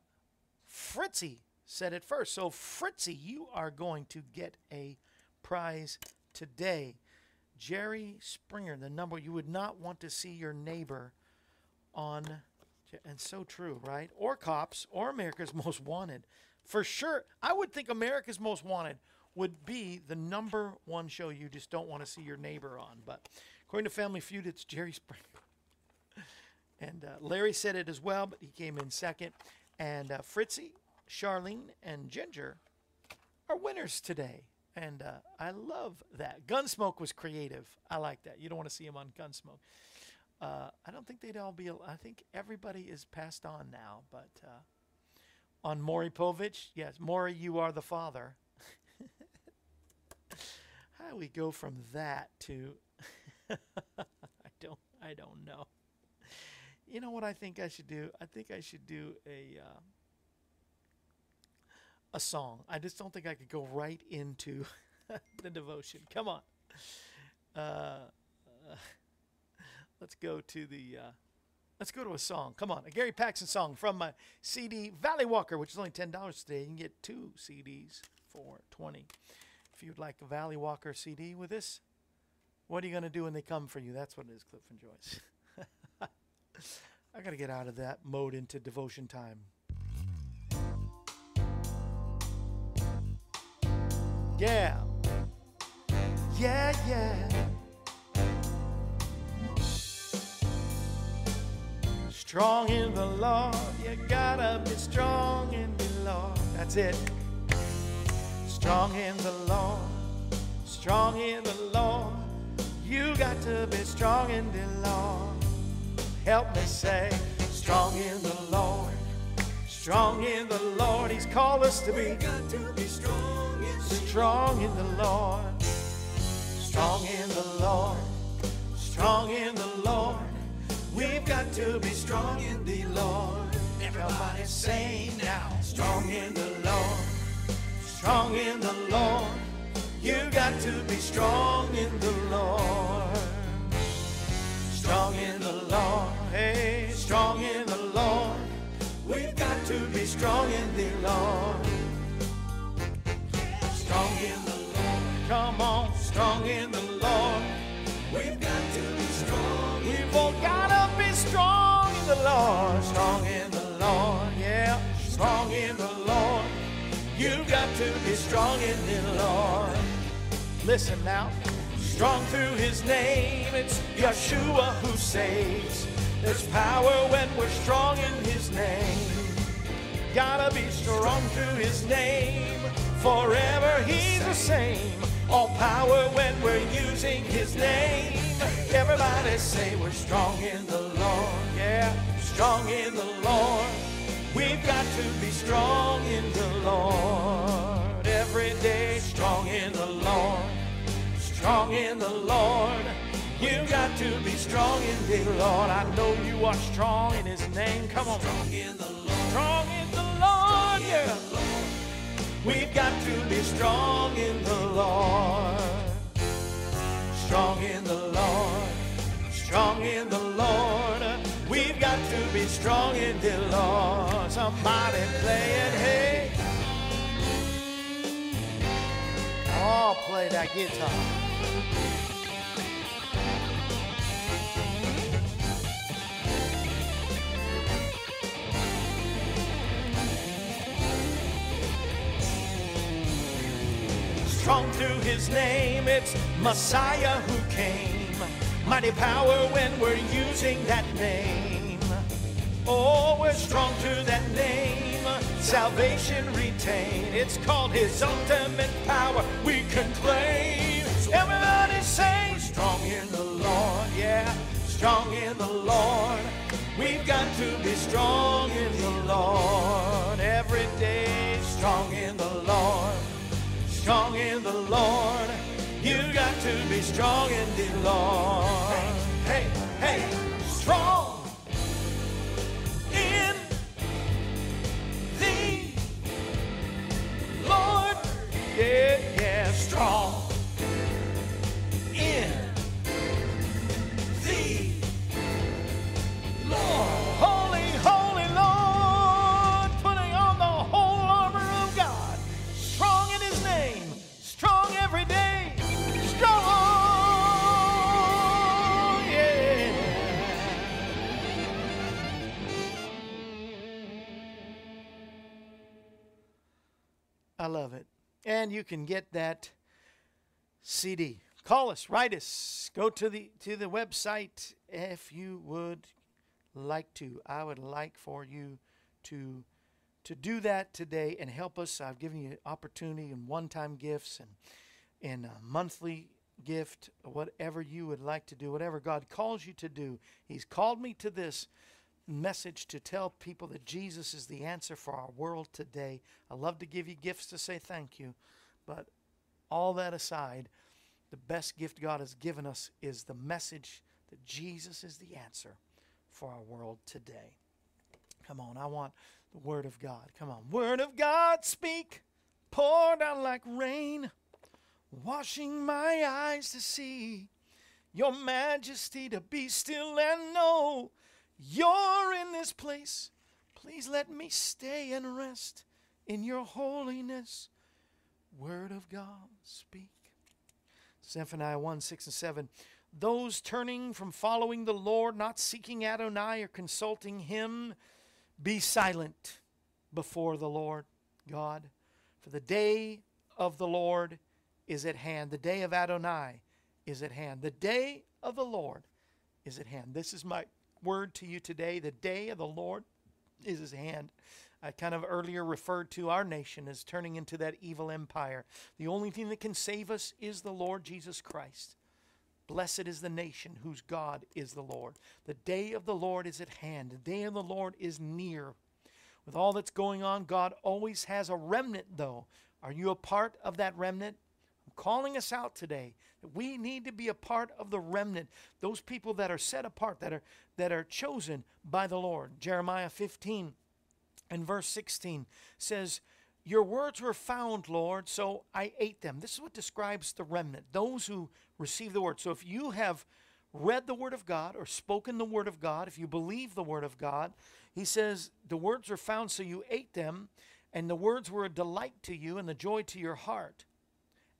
Speaker 2: Fritzy said it first. So Fritzy, you are going to get a prize today. Jerry Springer, the number you would not want to see your neighbor on, and so true, right? Or cops, or America's Most Wanted. For sure, I would think America's Most Wanted would be the number one show you just don't want to see your neighbor on. But according to Family Feud, it's Jerry Springer. And uh, Larry said it as well, but he came in second. And uh, Fritzy, Charlene, and Ginger are winners today. And uh, I love that. Gunsmoke was creative. I like that. You don't want to see him on Gunsmoke. Uh, I don't think they'd all be. I think everybody is passed on now. But uh, on Maury Povich, yes, Maury, you are the father. How do we go from that to? I don't. I don't know. You know what I think I should do? I think I should do a uh, a song. I just don't think I could go right into the devotion. Come on. Uh, uh, let's go to the. Uh, let's go to a song. Come on, a Gary Paxton song from my CD Valley Walker, which is only ten dollars today. You can get two CDs for twenty. If you'd like a Valley Walker CD with this, what are you going to do when they come for you? That's what it is, Cliff and Joyce. I got to get out of that mode into devotion time. Yeah. Yeah, yeah. Strong in the Lord, you gotta be strong in the Lord. That's it. Strong in the Lord, strong in the Lord. You got to be strong in the Lord. Help me say, strong in the Lord, strong in the Lord. He's called us to be,
Speaker 4: to be strong in the
Speaker 2: strong in the Lord, strong in the Lord, strong in the Lord. We've got to be strong in the Lord. Everybody say now, strong in the Lord, strong in the Lord. You've got to be strong in the Lord. To be strong in the Lord. Strong in the Lord, come on, strong in the Lord.
Speaker 4: We've got to be strong.
Speaker 2: We've all gotta be strong in the Lord, strong in the Lord, yeah, strong in the Lord. You've got to be strong in the Lord. Listen now. Strong through his name, it's Yeshua who saves. There's power when we're strong in his name. Gotta be strong through his name, forever he's the same. All power when we're using his name. Everybody say we're strong in the Lord, yeah, strong in the Lord. We've got to be strong in the Lord. Every day, strong in the Lord strong in the Lord. You got to be strong in the Lord. I know you are strong in His name. Come on,
Speaker 4: Strong in the Lord.
Speaker 2: strong in the Lord. Yeah, we've got to be strong in the Lord. Strong in the Lord. Strong in the Lord. We've got to be strong in the Lord. Somebody play it, hey. Oh, play that guitar. Strong through his name, it's Messiah who came. Mighty power when we're using that name. Oh, we're strong through that name. Salvation retain. It's called his ultimate power we can claim. Everybody say, strong in the Lord. Yeah, strong in the Lord. We've got to be strong in the Lord. Every day, strong in the Lord strong in the Lord. You got to be strong in the Lord. Hey, hey, hey. strong in the Lord. Yeah, yeah, strong. I love it. And you can get that CD. Call us, write us, go to the to the website if you would like to. I would like for you to to do that today and help us. I've given you opportunity and one-time gifts and and a monthly gift, whatever you would like to do, whatever God calls you to do. He's called me to this message to tell people that Jesus is the answer for our world today. I love to give you gifts to say thank you, but all that aside, the best gift God has given us is the message that Jesus is the answer for our world today. Come on, I want the Word of God. Come on. Word of God, speak, pour down like rain, washing my eyes to see your majesty to be still and know you're in this place. Please let me stay and rest in your holiness. Word of God, speak. Zephaniah 1 6 and 7. Those turning from following the Lord, not seeking Adonai or consulting him, be silent before the Lord God. For the day of the Lord is at hand. The day of Adonai is at hand. The day of the Lord is at hand. This is my word to you today. The day of the Lord is his hand. I kind of earlier referred to our nation as turning into that evil empire. The only thing that can save us is the Lord Jesus Christ. Blessed is the nation whose God is the Lord. The day of the Lord is at hand. The day of the Lord is near. With all that's going on, God always has a remnant, though. Are you a part of that remnant? Calling us out today that we need to be a part of the remnant, those people that are set apart, that are, that are chosen by the Lord. Jeremiah 15 and verse 16 says, Your words were found, Lord, so I ate them. This is what describes the remnant, those who receive the word. So if you have read the word of God or spoken the word of God, if you believe the word of God, he says, The words were found, so you ate them, and the words were a delight to you and the joy to your heart.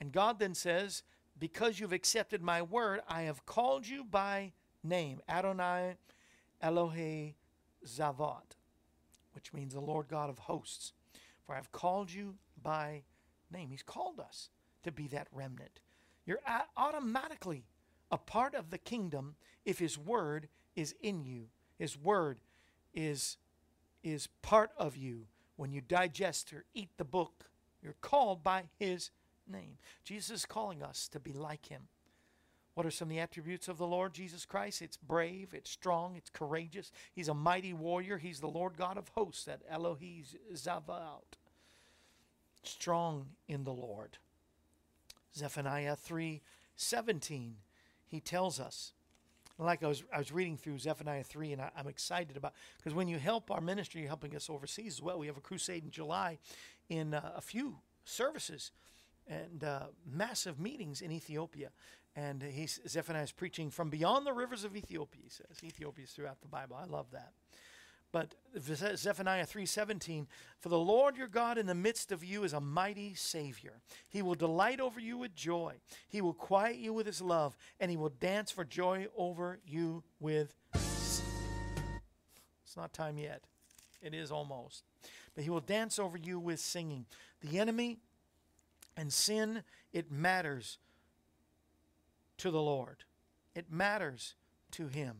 Speaker 2: And God then says, Because you've accepted my word, I have called you by name, Adonai Elohe Zavat which means the Lord God of hosts. For I have called you by name. He's called us to be that remnant. You're automatically a part of the kingdom if His word is in you. His word is, is part of you. When you digest or eat the book, you're called by His name. Jesus is calling us to be like Him. What are some of the attributes of the Lord Jesus Christ? It's brave, it's strong, it's courageous. He's a mighty warrior. He's the Lord God of hosts, that Elohi Zavaot. Strong in the Lord. Zephaniah 3 17, he tells us. Like I was, I was reading through Zephaniah 3, and I, I'm excited about because when you help our ministry, you're helping us overseas as well. We have a crusade in July in uh, a few services and uh, massive meetings in Ethiopia. And he's, Zephaniah is preaching from beyond the rivers of Ethiopia, he says. Ethiopia is throughout the Bible. I love that. But Zephaniah 3:17, for the Lord your God in the midst of you is a mighty savior. He will delight over you with joy. He will quiet you with his love, and he will dance for joy over you with It's not time yet. It is almost. But he will dance over you with singing. The enemy and sin, it matters to the Lord. It matters to him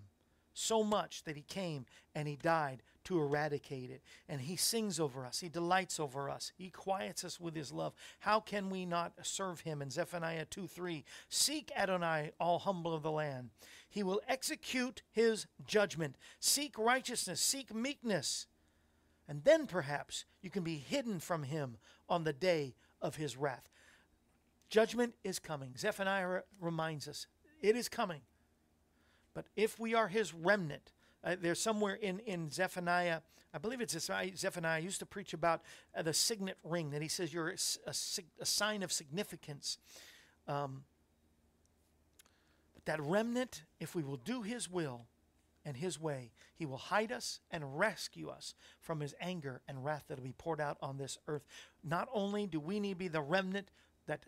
Speaker 2: so much that he came and he died to eradicate it. And he sings over us, he delights over us, he quiets us with his love. How can we not serve him? In Zephaniah 2 3, seek Adonai, all humble of the land. He will execute his judgment. Seek righteousness, seek meekness. And then perhaps you can be hidden from him on the day of his wrath. Judgment is coming. Zephaniah re- reminds us it is coming. But if we are his remnant, uh, there's somewhere in, in Zephaniah, I believe it's Zeph- Zephaniah, used to preach about uh, the signet ring, that he says you're a, a a sign of significance. Um, but that remnant, if we will do his will and his way, he will hide us and rescue us from his anger and wrath that will be poured out on this earth. Not only do we need to be the remnant that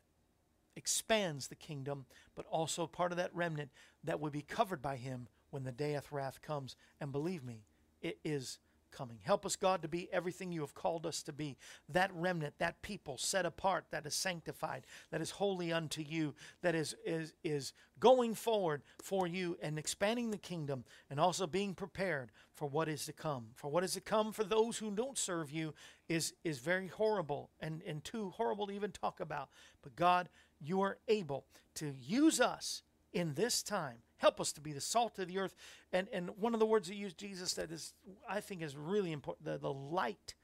Speaker 2: expands the kingdom, but also part of that remnant that will be covered by him when the day of wrath comes. And believe me, it is coming. Help us, God, to be everything you have called us to be. That remnant, that people set apart, that is sanctified, that is holy unto you, that is is is going forward for you and expanding the kingdom and also being prepared for what is to come. For what is to come for those who don't serve you is is very horrible and, and too horrible to even talk about. But God, you are able to use us in this time. Help us to be the salt of the earth. And and one of the words you used, Jesus, that is I think is really important, the, the light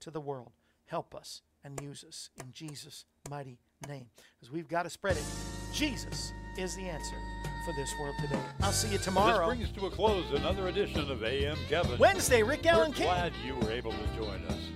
Speaker 2: to the world. Help us and use us in Jesus' mighty name. Because we've got to spread it. Jesus is the answer for this world today. I'll see you tomorrow.
Speaker 1: This brings to a close another edition of AM Kevin.
Speaker 2: Wednesday, Rick Allen King.
Speaker 1: glad you were able to join us.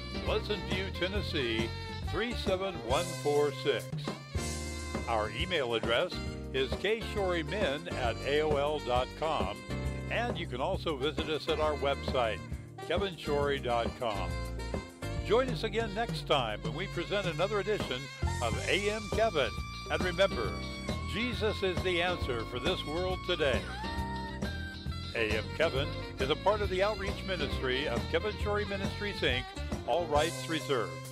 Speaker 1: Pleasant View, Tennessee 37146. Our email address is kshorymen at AOL.com, and you can also visit us at our website, kevinshorey.com. Join us again next time when we present another edition of AM Kevin. And remember, Jesus is the answer for this world today. AM Kevin is a part of the outreach ministry of Kevin Shorey Ministries, Inc., all rights reserved.